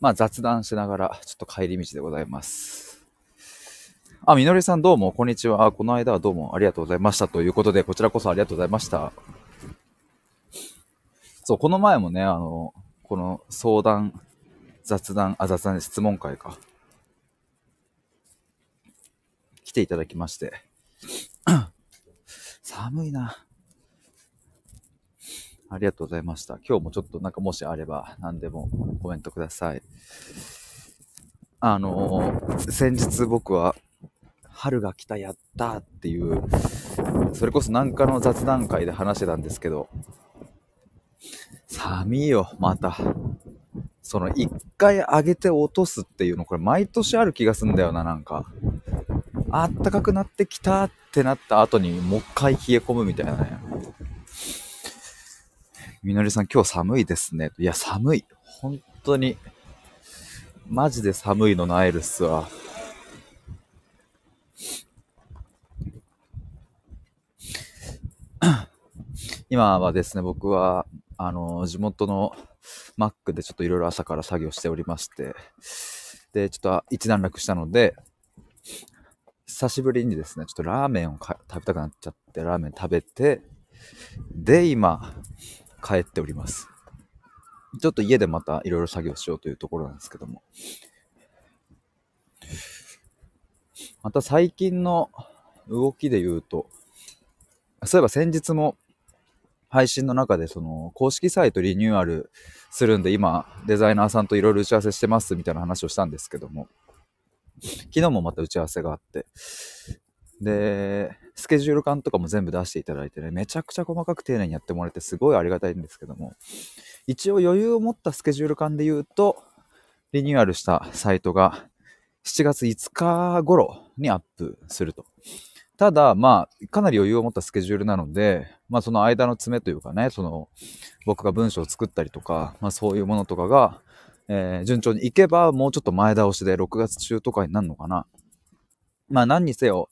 まあ雑談しながら、ちょっと帰り道でございます。あ、みのりさんどうも、こんにちは。あこの間はどうもありがとうございました。ということで、こちらこそありがとうございました。そう、この前もね、あの、この相談、雑談、あ、雑談で質問会か。来ていただきまして。寒いな。ありがとうございました。今日もちょっとなんかもしあれば何でもコメントください。あのー、先日僕は春が来たやったっていう、それこそなんかの雑談会で話してたんですけど、寒いよ、また。その一回上げて落とすっていうの、これ毎年ある気がすんだよな、なんか。あったかくなってきたってなった後にもう一回冷え込むみたいなね。みのりさん今日寒いですね。いや、寒い。本当に。マジで寒いのなえるっすわ。今はですね、僕は、あの、地元のマックでちょっといろいろ朝から作業しておりまして、で、ちょっと一段落したので、久しぶりにですね、ちょっとラーメンを食べたくなっちゃって、ラーメン食べて、で、今、帰っております。ちょっと家でまたいろいろ作業しようというところなんですけども。また最近の動きで言うと、そういえば先日も配信の中でその公式サイトリニューアルするんで今デザイナーさんといろいろ打ち合わせしてますみたいな話をしたんですけども、昨日もまた打ち合わせがあって、で、スケジュール感とかも全部出していただいてね、めちゃくちゃ細かく丁寧にやってもらえてすごいありがたいんですけども、一応余裕を持ったスケジュール感で言うと、リニューアルしたサイトが7月5日頃にアップすると。ただ、まあ、かなり余裕を持ったスケジュールなので、まあ、その間の詰めというかね、その、僕が文章を作ったりとか、まあ、そういうものとかが、えー、順調にいけば、もうちょっと前倒しで6月中とかになるのかな。まあ何にせよ、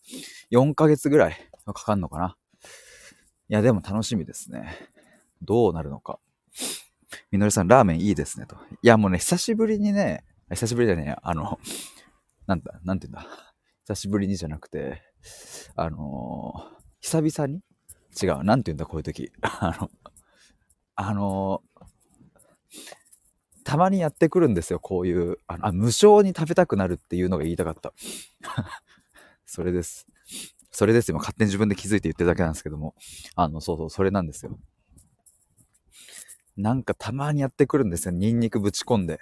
4ヶ月ぐらいはかかんのかな。いや、でも楽しみですね。どうなるのか。みのりさん、ラーメンいいですね、と。いや、もうね、久しぶりにね、久しぶりだね、あの、なんだ、なんて言うんだ。久しぶりにじゃなくて、あのー、久々に？違う、なんて言うんだ、こういう時。あの、あのー、たまにやってくるんですよ、こういう、あのあ無償に食べたくなるっていうのが言いたかった。それです。それですよ。勝手に自分で気づいて言ってるだけなんですけども。あの、そうそう、それなんですよ。なんかたまにやってくるんですよ。ニンニクぶち込んで。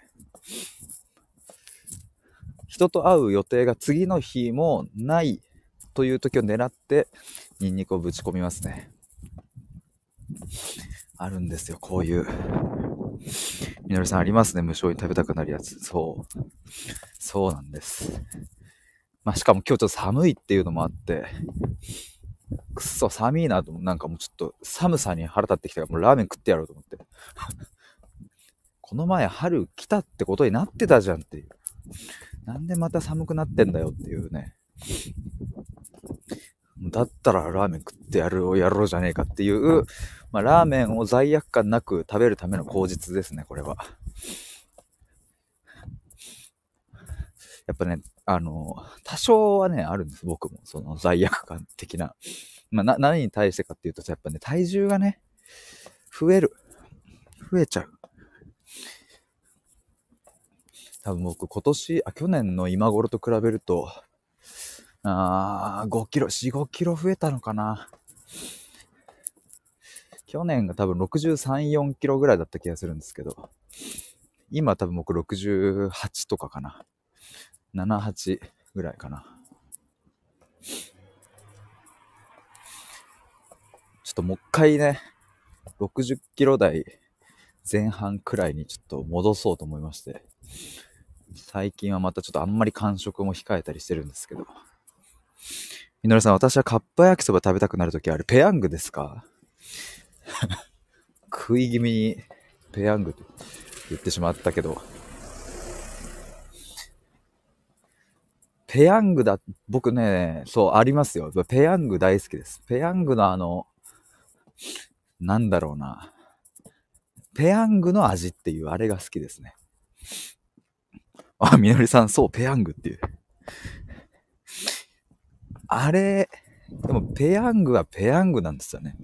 人と会う予定が次の日もないという時を狙って、ニンニクをぶち込みますね。あるんですよ、こういう。みのりさんありますね。無償に食べたくなるやつ。そう。そうなんです。まあ、しかも今日ちょっと寒いっていうのもあって、くっそ寒いなと、なんかもうちょっと寒さに腹立ってきたから、もうラーメン食ってやろうと思って。この前春来たってことになってたじゃんっていう。なんでまた寒くなってんだよっていうね。だったらラーメン食ってやるをやろうじゃねえかっていう、まあ、ラーメンを罪悪感なく食べるための口実ですね、これは。やっぱね、あの、多少はね、あるんです、僕も。その罪悪感的な。まあ、な、何に対してかっていうと、やっぱね、体重がね、増える。増えちゃう。多分僕今年、あ、去年の今頃と比べると、あー、5キロ、4、5キロ増えたのかな。去年が多分63、4キロぐらいだった気がするんですけど、今多分僕68とかかな。7、8ぐらいかな。ちょっともう一回ね、60キロ台前半くらいにちょっと戻そうと思いまして、最近はまたちょっとあんまり間食も控えたりしてるんですけど、みのりさん、私はカッパ焼きそば食べたくなるときあれ、ペヤングですか？食い気味にペヤングって言ってしまったけど、ペヤングだ、僕ね、そう、ありますよ。ペヤング大好きです。ペヤングのあの、なんだろうな。ペヤングの味っていうあれが好きですね。あ、みのりさん、そう、ペヤングっていう。あれ、でもペヤングはペヤングなんですよね。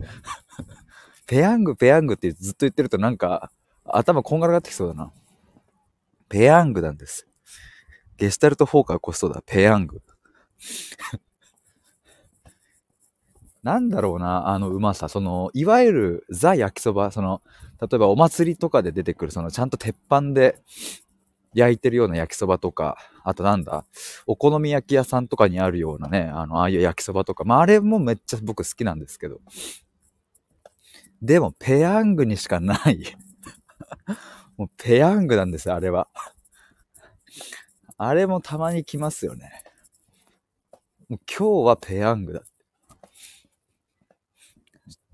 ペヤング、ペヤングってずっと言ってるとなんか頭こんがらがってきそうだな。ペヤングなんです。ゲシュタルトフォーカーこそだ、ペヤング。なんだろうな、あのうまさ。その、いわゆるザ焼きそば、その、例えばお祭りとかで出てくる、その、ちゃんと鉄板で焼いてるような焼きそばとか、あとなんだ、お好み焼き屋さんとかにあるようなね、あの、ああいう焼きそばとか、まあ、あれもめっちゃ僕好きなんですけど。でも、ペヤングにしかない もうペヤングなんですよ、あれは。あれもたまに来ますよね。今日はペヤングだ。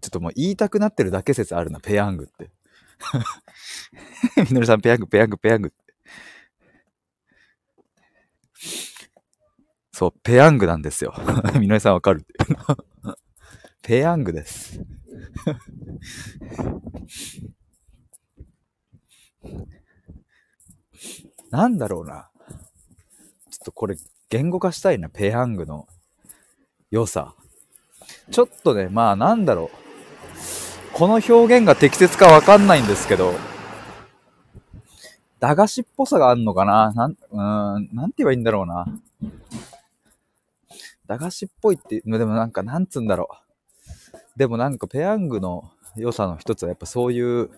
ちょっともう言いたくなってるだけ説あるな、ペヤングって。みのりさん、ペヤング、ペヤング、ペヤングって。そう、ペヤングなんですよ。みのりさんわかる ペヤングです。なんだろうな。とこれ言語化したいな、ペヤングの良さ。ちょっとね、まあなんだろう。この表現が適切かわかんないんですけど、駄菓子っぽさがあるのかな？なん、うん、なんて言えばいいんだろうな。駄菓子っぽいって、でもなんか、なんつうんだろう。でもなんかペヤングの良さの一つはやっぱそういう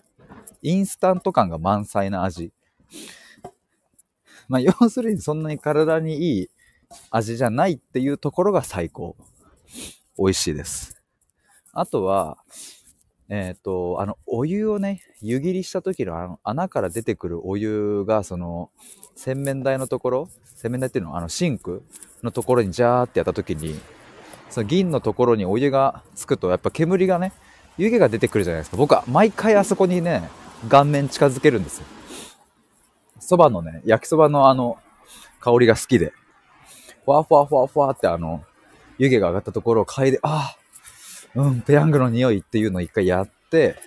インスタント感が満載な味。まあ、要するにそんなに体にいい味じゃないっていうところが最高。美味しいです。あとは、えっ、ー、と、あの、お湯をね、湯切りした時のあの穴から出てくるお湯が、その、洗面台のところ、洗面台っていうのは、あの、シンクのところにジャーってやった時に、その銀のところにお湯がつくと、やっぱ煙がね、湯気が出てくるじゃないですか。僕は毎回あそこにね、顔面近づけるんですよ。そばのね、焼きそばのあの、香りが好きで、ふわふわふわふわってあの、湯気が上がったところを嗅いで、ああ、うん、ペヤングの匂いっていうのを一回やって、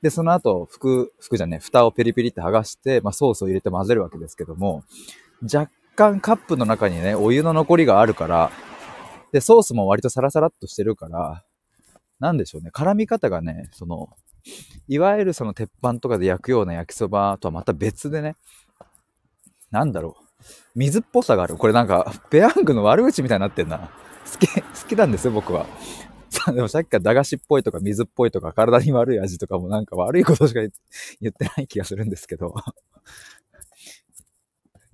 で、その後、服、服じゃね、蓋をペリペリって剥がして、まあ、ソースを入れて混ぜるわけですけども、若干カップの中にね、お湯の残りがあるから、で、ソースも割とサラサラっとしてるから、なんでしょうね、絡み方がね、その、いわゆるその鉄板とかで焼くような焼きそばとはまた別でね、なんだろう。水っぽさがある。これなんか、ペヤングの悪口みたいになってんな。好き、好きなんですよ、僕は。でもさっきから駄菓子っぽいとか水っぽいとか体に悪い味とかもなんか悪いことしか言ってない気がするんですけど。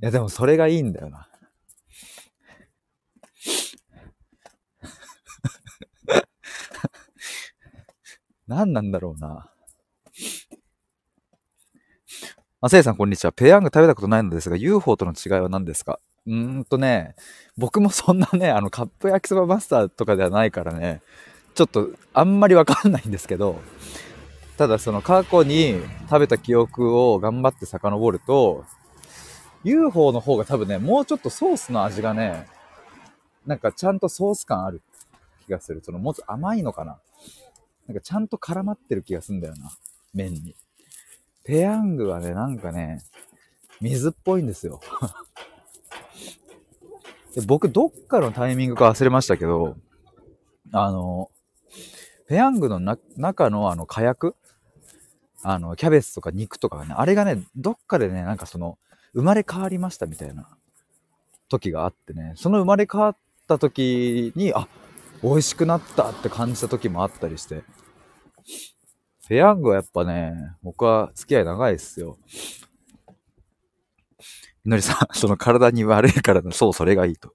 いやでもそれがいいんだよな。何なんだろうな。あ、せいさんこんにちは。ペヤング食べたことないのですが、UFO との違いは何ですか？うーんとね、僕もそんなね、あの、カップ焼きそばマスターとかではないからね、ちょっとあんまりわかんないんですけど、ただその過去に食べた記憶を頑張って遡ると、UFO の方が多分ね、もうちょっとソースの味がね、なんかちゃんとソース感ある気がする。そのもうちょっと甘いのかななんかちゃんと絡まってる気がすんだよな。麺に。ペヤングはね、なんかね、水っぽいんですよ。で僕、どっかのタイミングか忘れましたけど、あの、ペヤングの中のあの火薬？あの、キャベツとか肉とかね、あれがね、どっかでね、なんかその、生まれ変わりましたみたいな時があってね、その生まれ変わった時に、あ、美味しくなったって感じた時もあったりして、ペヤングはやっぱね、僕は付き合い長いっすよ。みのりさん、その体に悪いからの、そう、それがいいと。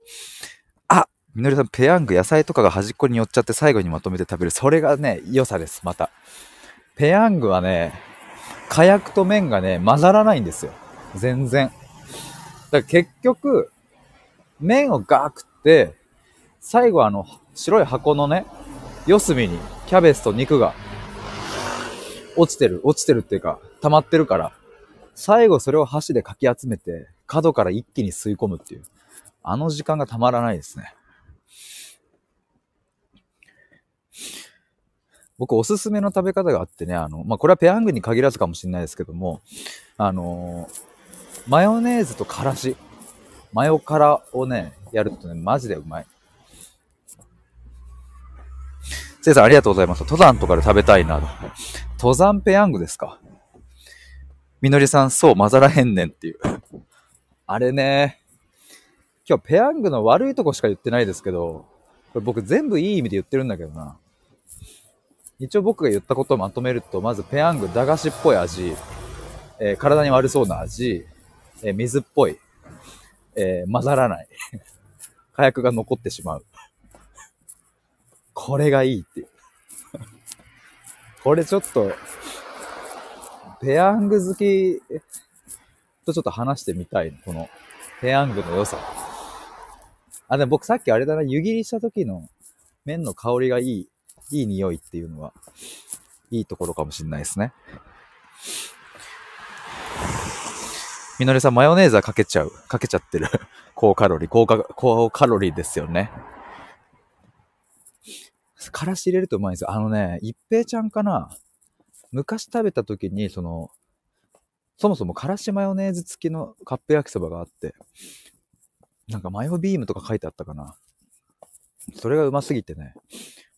あみのりさん、ペヤング、野菜とかが端っこに寄っちゃって最後にまとめて食べる。それがね、良さです、また。ペヤングはね、火薬と麺がね、混ざらないんですよ。全然。だから結局、麺をガー食って、最後あの、白い箱のね、四隅にキャベツと肉が落ちてる、落ちてるっていうか、溜まってるから、最後それを箸でかき集めて、角から一気に吸い込むっていう、あの時間がたまらないですね。僕おすすめの食べ方があってね、あの、まあ、これはペヤングに限らずかもしれないですけども、あのマヨネーズとからし。マヨ辛をね、やるとね、マジでうまい。せいさんありがとうございます。登山とかで食べたいな。登山ペヤングですか？みのりさん、そう、混ざらへんねんっていう。あれね、今日ペヤングの悪いとこしか言ってないですけど、これ僕全部いい意味で言ってるんだけどな。一応僕が言ったことをまとめると、まずペヤング駄菓子っぽい味、えー、体に悪そうな味、えー、水っぽい、えー、混ざらない。火薬が残ってしまう。これがいいっていう。これちょっと、ペヤング好きとちょっと話してみたい。この、ペヤングの良さ。あ、でも僕さっきあれだな、湯切りした時の麺の香りがいい、いい匂いっていうのは、いいところかもしれないですね。みのりさん、マヨネーズはかけちゃう。かけちゃってる。高カロリー、高カ高カロリーですよね。からし入れるとうまいんですよ。あのね、一平ちゃんかな？昔食べた時に、その、そもそもからしマヨネーズ付きのカップ焼きそばがあって、なんかマヨビームとか書いてあったかな？それがうますぎてね、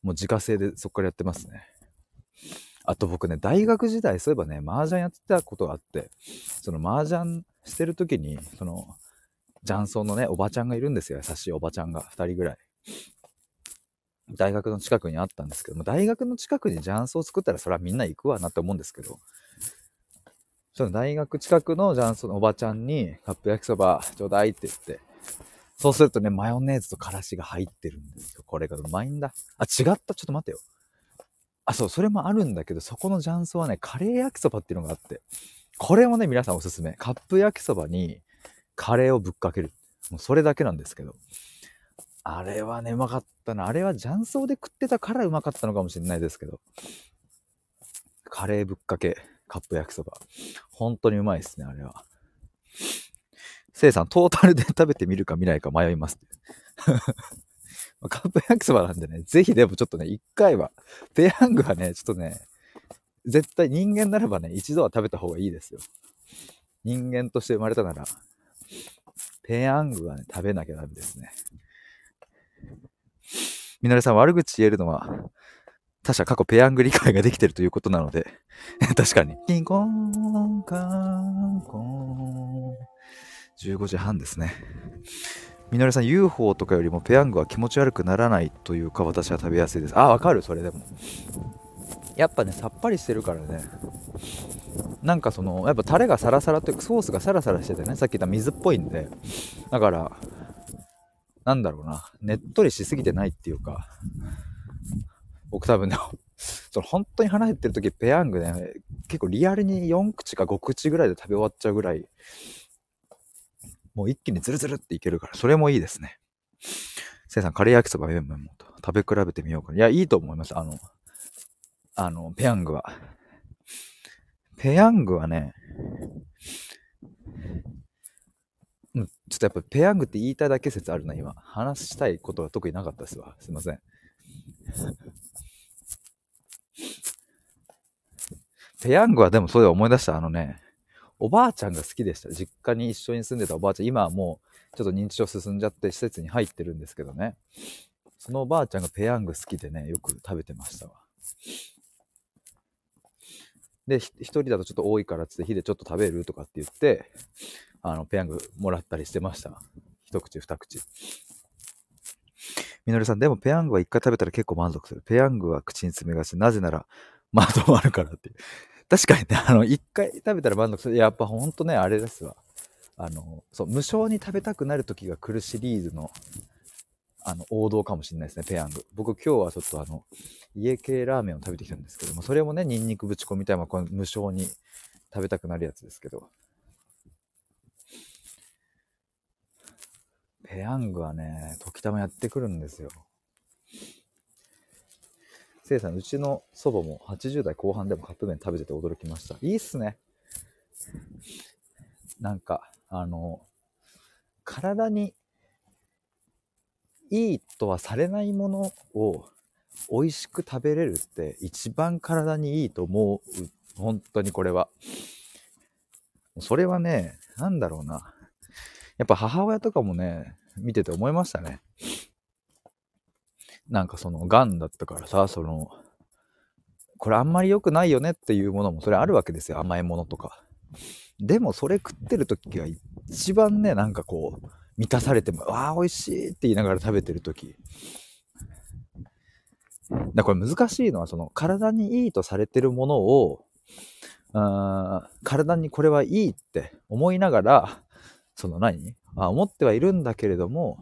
もう自家製でそっからやってますね。あと僕ね、大学時代、そういえばね、麻雀やってたことがあって、その麻雀してる時に、その、雀荘のね、おばちゃんがいるんですよ。優しいおばちゃんが、二人ぐらい。大学の近くにあったんですけども、大学の近くに雀荘を作ったらそれはみんな行くわなって思うんですけど、その大学近くの雀荘のおばちゃんにカップ焼きそばちょうだいって言って、そうするとね、マヨネーズとからしが入ってるんですよ。これがうまいんだ。あ、違った？ちょっと待ってよ。あ、そう、それもあるんだけど、そこの雀荘はね、カレー焼きそばっていうのがあって、これもね、皆さんおすすめ。カップ焼きそばにカレーをぶっかける。もうそれだけなんですけど。あれはね、うまかったな。あれは雀荘で食ってたからうまかったのかもしれないですけど。カレーぶっかけ、カップ焼きそば。本当にうまいですね、あれは。せいさん、トータルで食べてみるか見ないか迷います。カップ焼きそばなんでね、ぜひでもちょっとね、一回は、ペヤングはね、ちょっとね、絶対人間ならばね、一度は食べた方がいいですよ。人間として生まれたなら、ペヤングはね、食べなきゃダメですね。みのりさん悪口言えるのは、他者過去ペヤング理解ができてるということなので、確かに。キンコンカンコン。15時半ですね。みのりさん、UFO とかよりもペヤングは気持ち悪くならないというか私は食べやすいです。あ、わかる、それでも。やっぱね、さっぱりしてるからね。なんかその、やっぱタレがサラサラというか、ソースがサラサラしててね、さっき言った水っぽいんで、だから、なんだろうな、ねっとりしすぎてないっていうか、僕多分ね、その本当に腹減ってる時ペヤングね、結構リアルに4口か5口ぐらいで食べ終わっちゃうぐらい、もう一気にズルズルっていけるから、それもいいですね。せいさん、カレー焼きそば麺もと食べ比べてみようかな。いや、いいと思います。あの、あの、ペヤングは。ペヤングはね、ちょっとやっぱペヤングって言いたいだけ説あるな、今。話したいことは特になかったですわ。すいません。ペヤングはでもそれで思い出した。あのね、おばあちゃんが好きでした。実家に一緒に住んでたおばあちゃん。今はもうちょっと認知症進んじゃって施設に入ってるんですけどね。そのおばあちゃんがペヤング好きでね、よく食べてましたわ。で、一人だとちょっと多いからつって、火でちょっと食べるとかって言って、あの、ペヤングもらったりしてました。一口二口。みのりさん、でもペヤングは一回食べたら結構満足する。ペヤングは口に詰めがち。なぜなら、まとまるからっていう。確かにね、あの、一回食べたら満足する。やっぱほんとね、あれですわ。あの、そう、無償に食べたくなる時が来るシリーズの、あの、王道かもしれないですね、ペヤング。僕今日はちょっとあの、家系ラーメンを食べてきたんですけども、それもね、ニンニクぶち込みたいな、この無償に食べたくなるやつですけど、ペヤングはね、時たまやってくるんですよ。せいさん、うちの祖母も80代後半でもカップ麺食べてて驚きました。いいっすね。なんか、あの、体にいいとはされないものを美味しく食べれるって一番体にいいと思う。本当にこれは。それはね、なんだろうな。やっぱ母親とかもね、見てて思いましたね。なんかその、癌だったからさ、その、これあんまり良くないよねっていうものもそれあるわけですよ。甘いものとか。でもそれ食ってる時が一番ね、なんかこう、満たされても、わあ、美味しいって言いながら食べてる時。だこれ難しいのは、その体にいいとされてるものを、あ体にこれはいいって思いながら、その何？あ思ってはいるんだけれども、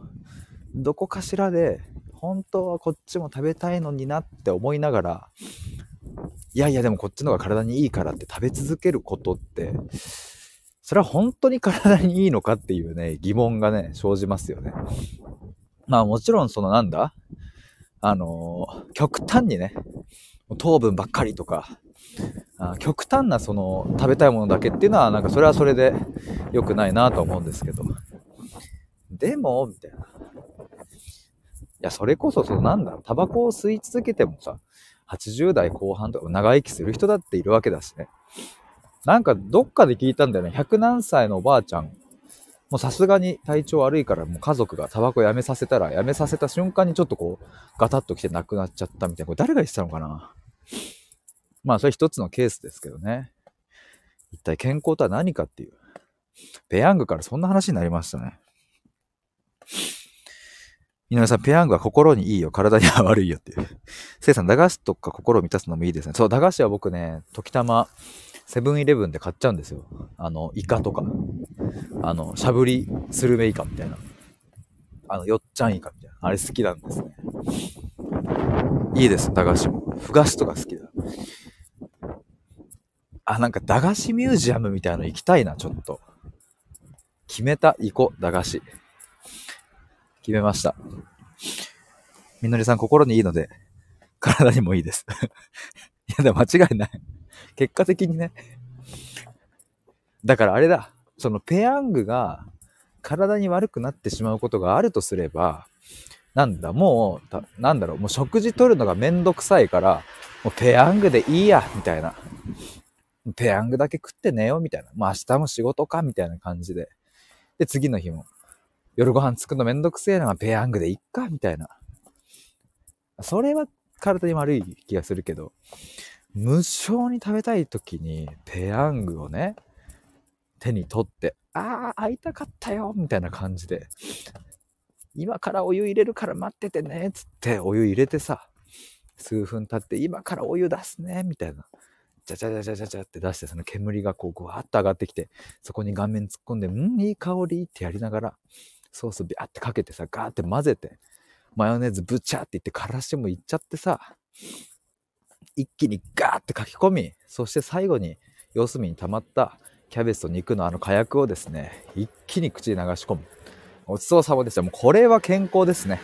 どこかしらで、本当はこっちも食べたいのになって思いながら、いやいやでもこっちの方が体にいいからって食べ続けることって、それは本当に体にいいのかっていうね、疑問がね、生じますよね。まあもちろんそのなんだ？あのー、極端にね、糖分ばっかりとか、あ極端なその食べたいものだけっていうのはなんかそれはそれで良くないなと思うんですけど。でも、みたいな。いや、それこそそのなんだ、タバコを吸い続けてもさ、80代後半とか長生きする人だっているわけだしね。なんかどっかで聞いたんだよね。100何歳のおばあちゃん。もうさすがに体調悪いからもう家族がタバコやめさせたら、やめさせた瞬間にちょっとこう、ガタッと来て亡くなっちゃったみたいな。これ誰が言ってたのかな？まあそれ一つのケースですけどね。一体健康とは何かっていう。ペヤングからそんな話になりましたね。井上さん、ペヤングは心にいいよ、体には悪いよっていう。せいさん、駄菓子とか心を満たすのもいいですね。そう、駄菓子は僕ね、時たま、セブンイレブンで買っちゃうんですよ。あの、イカとか。あの、しゃぶりスルメイカみたいな。あの、よっちゃんイカみたいな。あれ好きなんですね。いいです、駄菓子も。ふ菓子とか好きだ。あ、なんか駄菓子ミュージアムみたいなの行きたいな、ちょっと。決めた、行こう、駄菓子。決めました。みのりさん、心にいいので、体にもいいです。いや、でも間違いない。結果的にね。だからあれだ。そのペヤングが体に悪くなってしまうことがあるとすれば、なんだ、もう、なんだろう、もう食事取るのがめんどくさいから、もうペヤングでいいや、みたいな。ペヤングだけ食って寝よう、みたいな。もう明日も仕事か、みたいな感じで。で、次の日も、夜ご飯作るのめんどくせえな、ペヤングでいっか、みたいな。それは体に悪い気がするけど、無性に食べたい時にペヤングをね、手に取って、ああ、会いたかったよ、みたいな感じで、今からお湯入れるから待っててね、つってお湯入れてさ、数分経って今からお湯出すね、みたいな。じゃじゃじゃじゃじゃじゃって出して、その煙がこう、ぐわっと上がってきて、そこに顔面突っ込んで、うんいい香りってやりながら、ソースビャーってかけてさ、ガーって混ぜて、マヨネーズブチャって言って、からしもいっちゃってさ、一気にガーって書き込み、そして最後に四隅に溜まったキャベツと肉のあの火薬をですね、一気に口に流し込む。ごちそうさまでした。もうこれは健康ですね。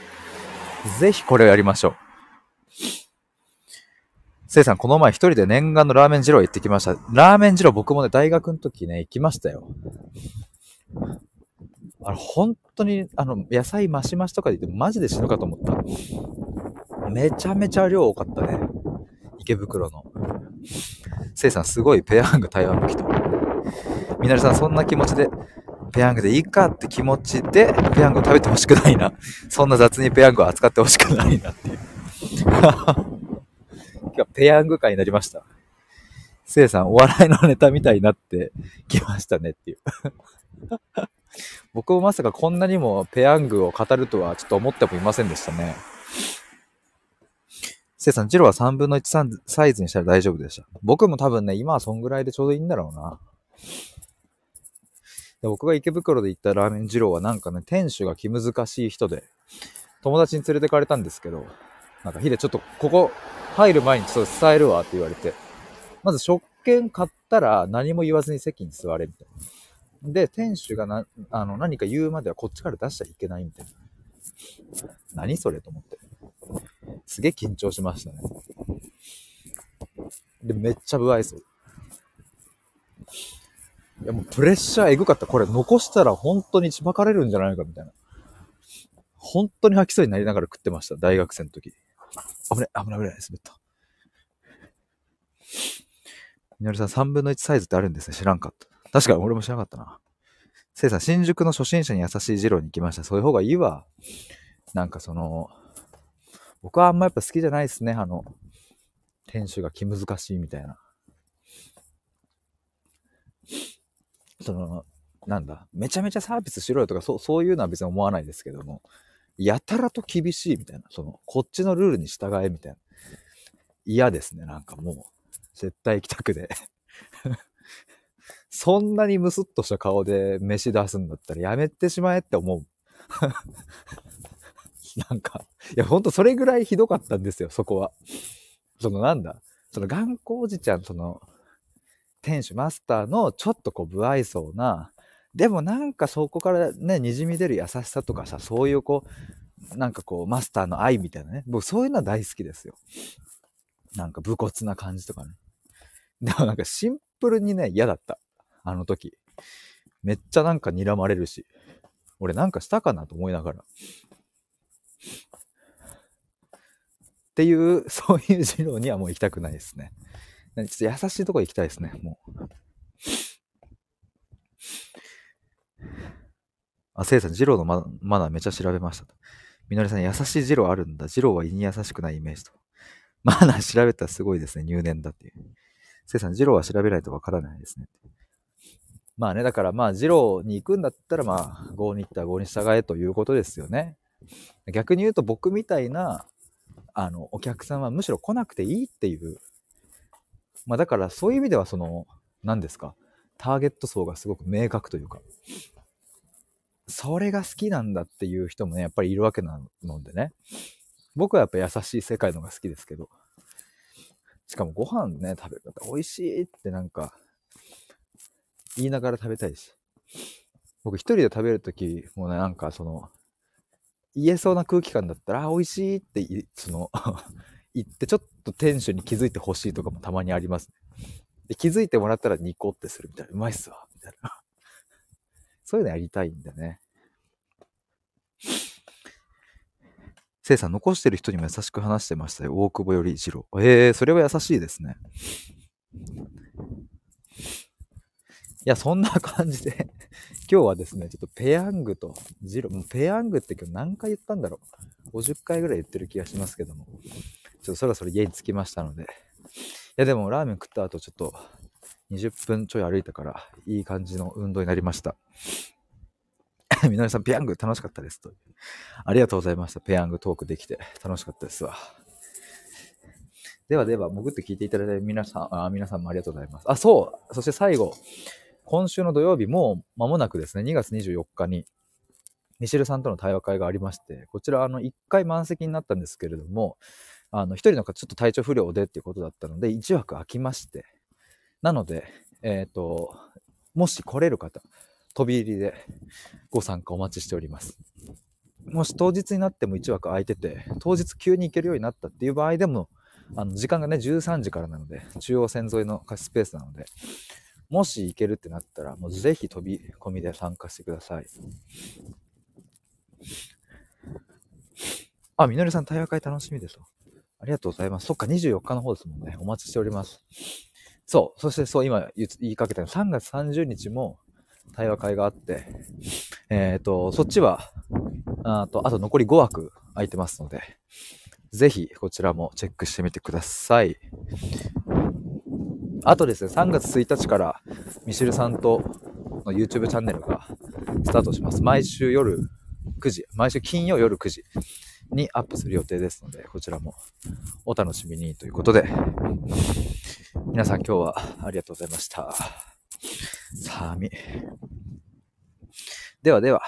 ぜひこれをやりましょう。せいさん、この前一人で念願のラーメン二郎行ってきました。ラーメン二郎僕もね、大学の時ね、行きましたよ。あの、本当に、あの、野菜マシマシとかで言ってマジで死ぬかと思った。めちゃめちゃ量多かったね。池袋の。せいさん、すごいペヤング台湾の人。みなりさん、そんな気持ちで、ペヤングでいいかって気持ちで、ペヤングを食べてほしくないな。そんな雑にペヤングを扱ってほしくないなっていう。ペヤング会になりました。せいさん、お笑いのネタみたいになってきましたねっていう。僕もまさかこんなにもペヤングを語るとはちょっと思ってもいませんでしたね。せいさん、ジローは3分の1サイズにしたら大丈夫でした。僕も多分ね、今はそんぐらいでちょうどいいんだろうな。で僕が池袋で行ったラーメン二郎はなんかね、店主が気難しい人で、友達に連れてかれたんですけど、なんかヒデちょっとここ入る前にちょっと伝えるわって言われて、まず食券買ったら何も言わずに席に座れみたいな。で、店主がなあの何か言うまではこっちから出しちゃいけないみたいな。何それと思って。すげえ緊張しましたね。で、めっちゃ不愛想。いやもうプレッシャーエグかった。これ残したら本当にしばかれるんじゃないかみたいな。本当に吐きそうになりながら食ってました。大学生の時。危ない、危ない、危ない、滑った。みのりさん3分の1サイズってあるんですね。知らんかった。確かに俺も知らなかったな。せいさん、新宿の初心者に優しい二郎に行きました。そういう方がいいわ。なんかその、僕はあんまやっぱ好きじゃないですね。あの、店主が気難しいみたいな。その、なんだ、めちゃめちゃサービスしろよとか、そう、そういうのは別に思わないですけども、やたらと厳しいみたいな、その、こっちのルールに従えみたいな。嫌ですね、なんかもう。絶対行きたくで。そんなにムスッとした顔で飯出すんだったらやめてしまえって思う。なんか、いや、ほんとそれぐらいひどかったんですよ、そこは。そのなんだ、その頑固おじちゃん、その、店主、マスターのちょっとこう、不愛想な、でもなんかそこからね、滲み出る優しさとかさ、そういうこう、なんかこう、マスターの愛みたいなね。僕そういうのは大好きですよ。なんか武骨な感じとかね。でもなんかシンプルにね、嫌だった。あの時。めっちゃなんか睨まれるし。俺なんかしたかなと思いながら。っていう、そういう授業にはもう行きたくないですね。ちょっと優しいとこ行きたいですね、もう。あ、せいさん、ジローのママナーめちゃ調べましたと。みのりさん、優しいジローあるんだ。ジローは胃に優しくないイメージと。マナー調べたらすごいですね。入念だっていう。せいさん、ジローは調べないとわからないですね。まあね、だからまあ、ジローに行くんだったらまあ、5に行ったら5に従えということですよね。逆に言うと僕みたいな、あの、お客さんはむしろ来なくていいっていう。まあだからそういう意味ではその、何ですか？ターゲット層がすごく明確というか、それが好きなんだっていう人もね、やっぱりいるわけなのでね。僕はやっぱ優しい世界のが好きですけど。しかもご飯ね、食べる方美味しいってなんか、言いながら食べたいし。僕一人で食べるとき、もね、なんかその、言えそうな空気感だったら、美味しいって、その 言ってちょっと店主に気づいてほしいとかもたまにあります、で、気づいてもらったらニコってするみたいな。うまいっすわ。みたいな。そういうのやりたいんだね。せいさん、残してる人にも優しく話してましたよ。大久保より一郎。ええー、それは優しいですね。いや、そんな感じで今日はですね、ちょっとペヤングとジロー、ペヤングって今日何回言ったんだろう。50回ぐらい言ってる気がしますけども、ちょっとそろそろ家に着きましたので、いやでもラーメン食った後ちょっと20分ちょい歩いたから、いい感じの運動になりました。みのりさん、ペヤング楽しかったですと。ありがとうございました。ペヤングトークできて楽しかったですわ。ではでは、潜って聞いていただいた皆さん、あ皆さんもありがとうございます。あ、そう。そして最後、今週の土曜日もう間もなくですね、2月24日に、ミシルさんとの対話会がありまして、こちら、あの、1回満席になったんですけれども、あの、1人の方ちょっと体調不良でっていうことだったので、1枠空きまして、なので、えっ、ー、と、もし来れる方、飛び入りでご参加お待ちしております。もし当日になっても1枠空いてて、当日急に行けるようになったっていう場合でも、あの時間がね、13時からなので、中央線沿いの貸しスペースなので、もし行けるってなったら、もうぜひ飛び込みで参加してください。あ、みのりさん、対話会楽しみですと。ありがとうございます。そっか、24日の方ですもんね。お待ちしております。そう。そしてそう、今言いかけたの3月30日も対話会があって、えっ、ー、と、そっちは、あと、あと残り5枠空いてますので、ぜひこちらもチェックしてみてください。あとですね、3月1日からミシルさんとの YouTube チャンネルがスタートします。毎週夜9時、毎週金曜夜9時にアップする予定ですので、こちらもお楽しみにということで、皆さん今日はありがとうございました。寒い。ではでは、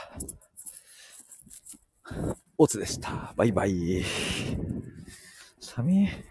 おつでした。バイバイ。寒い。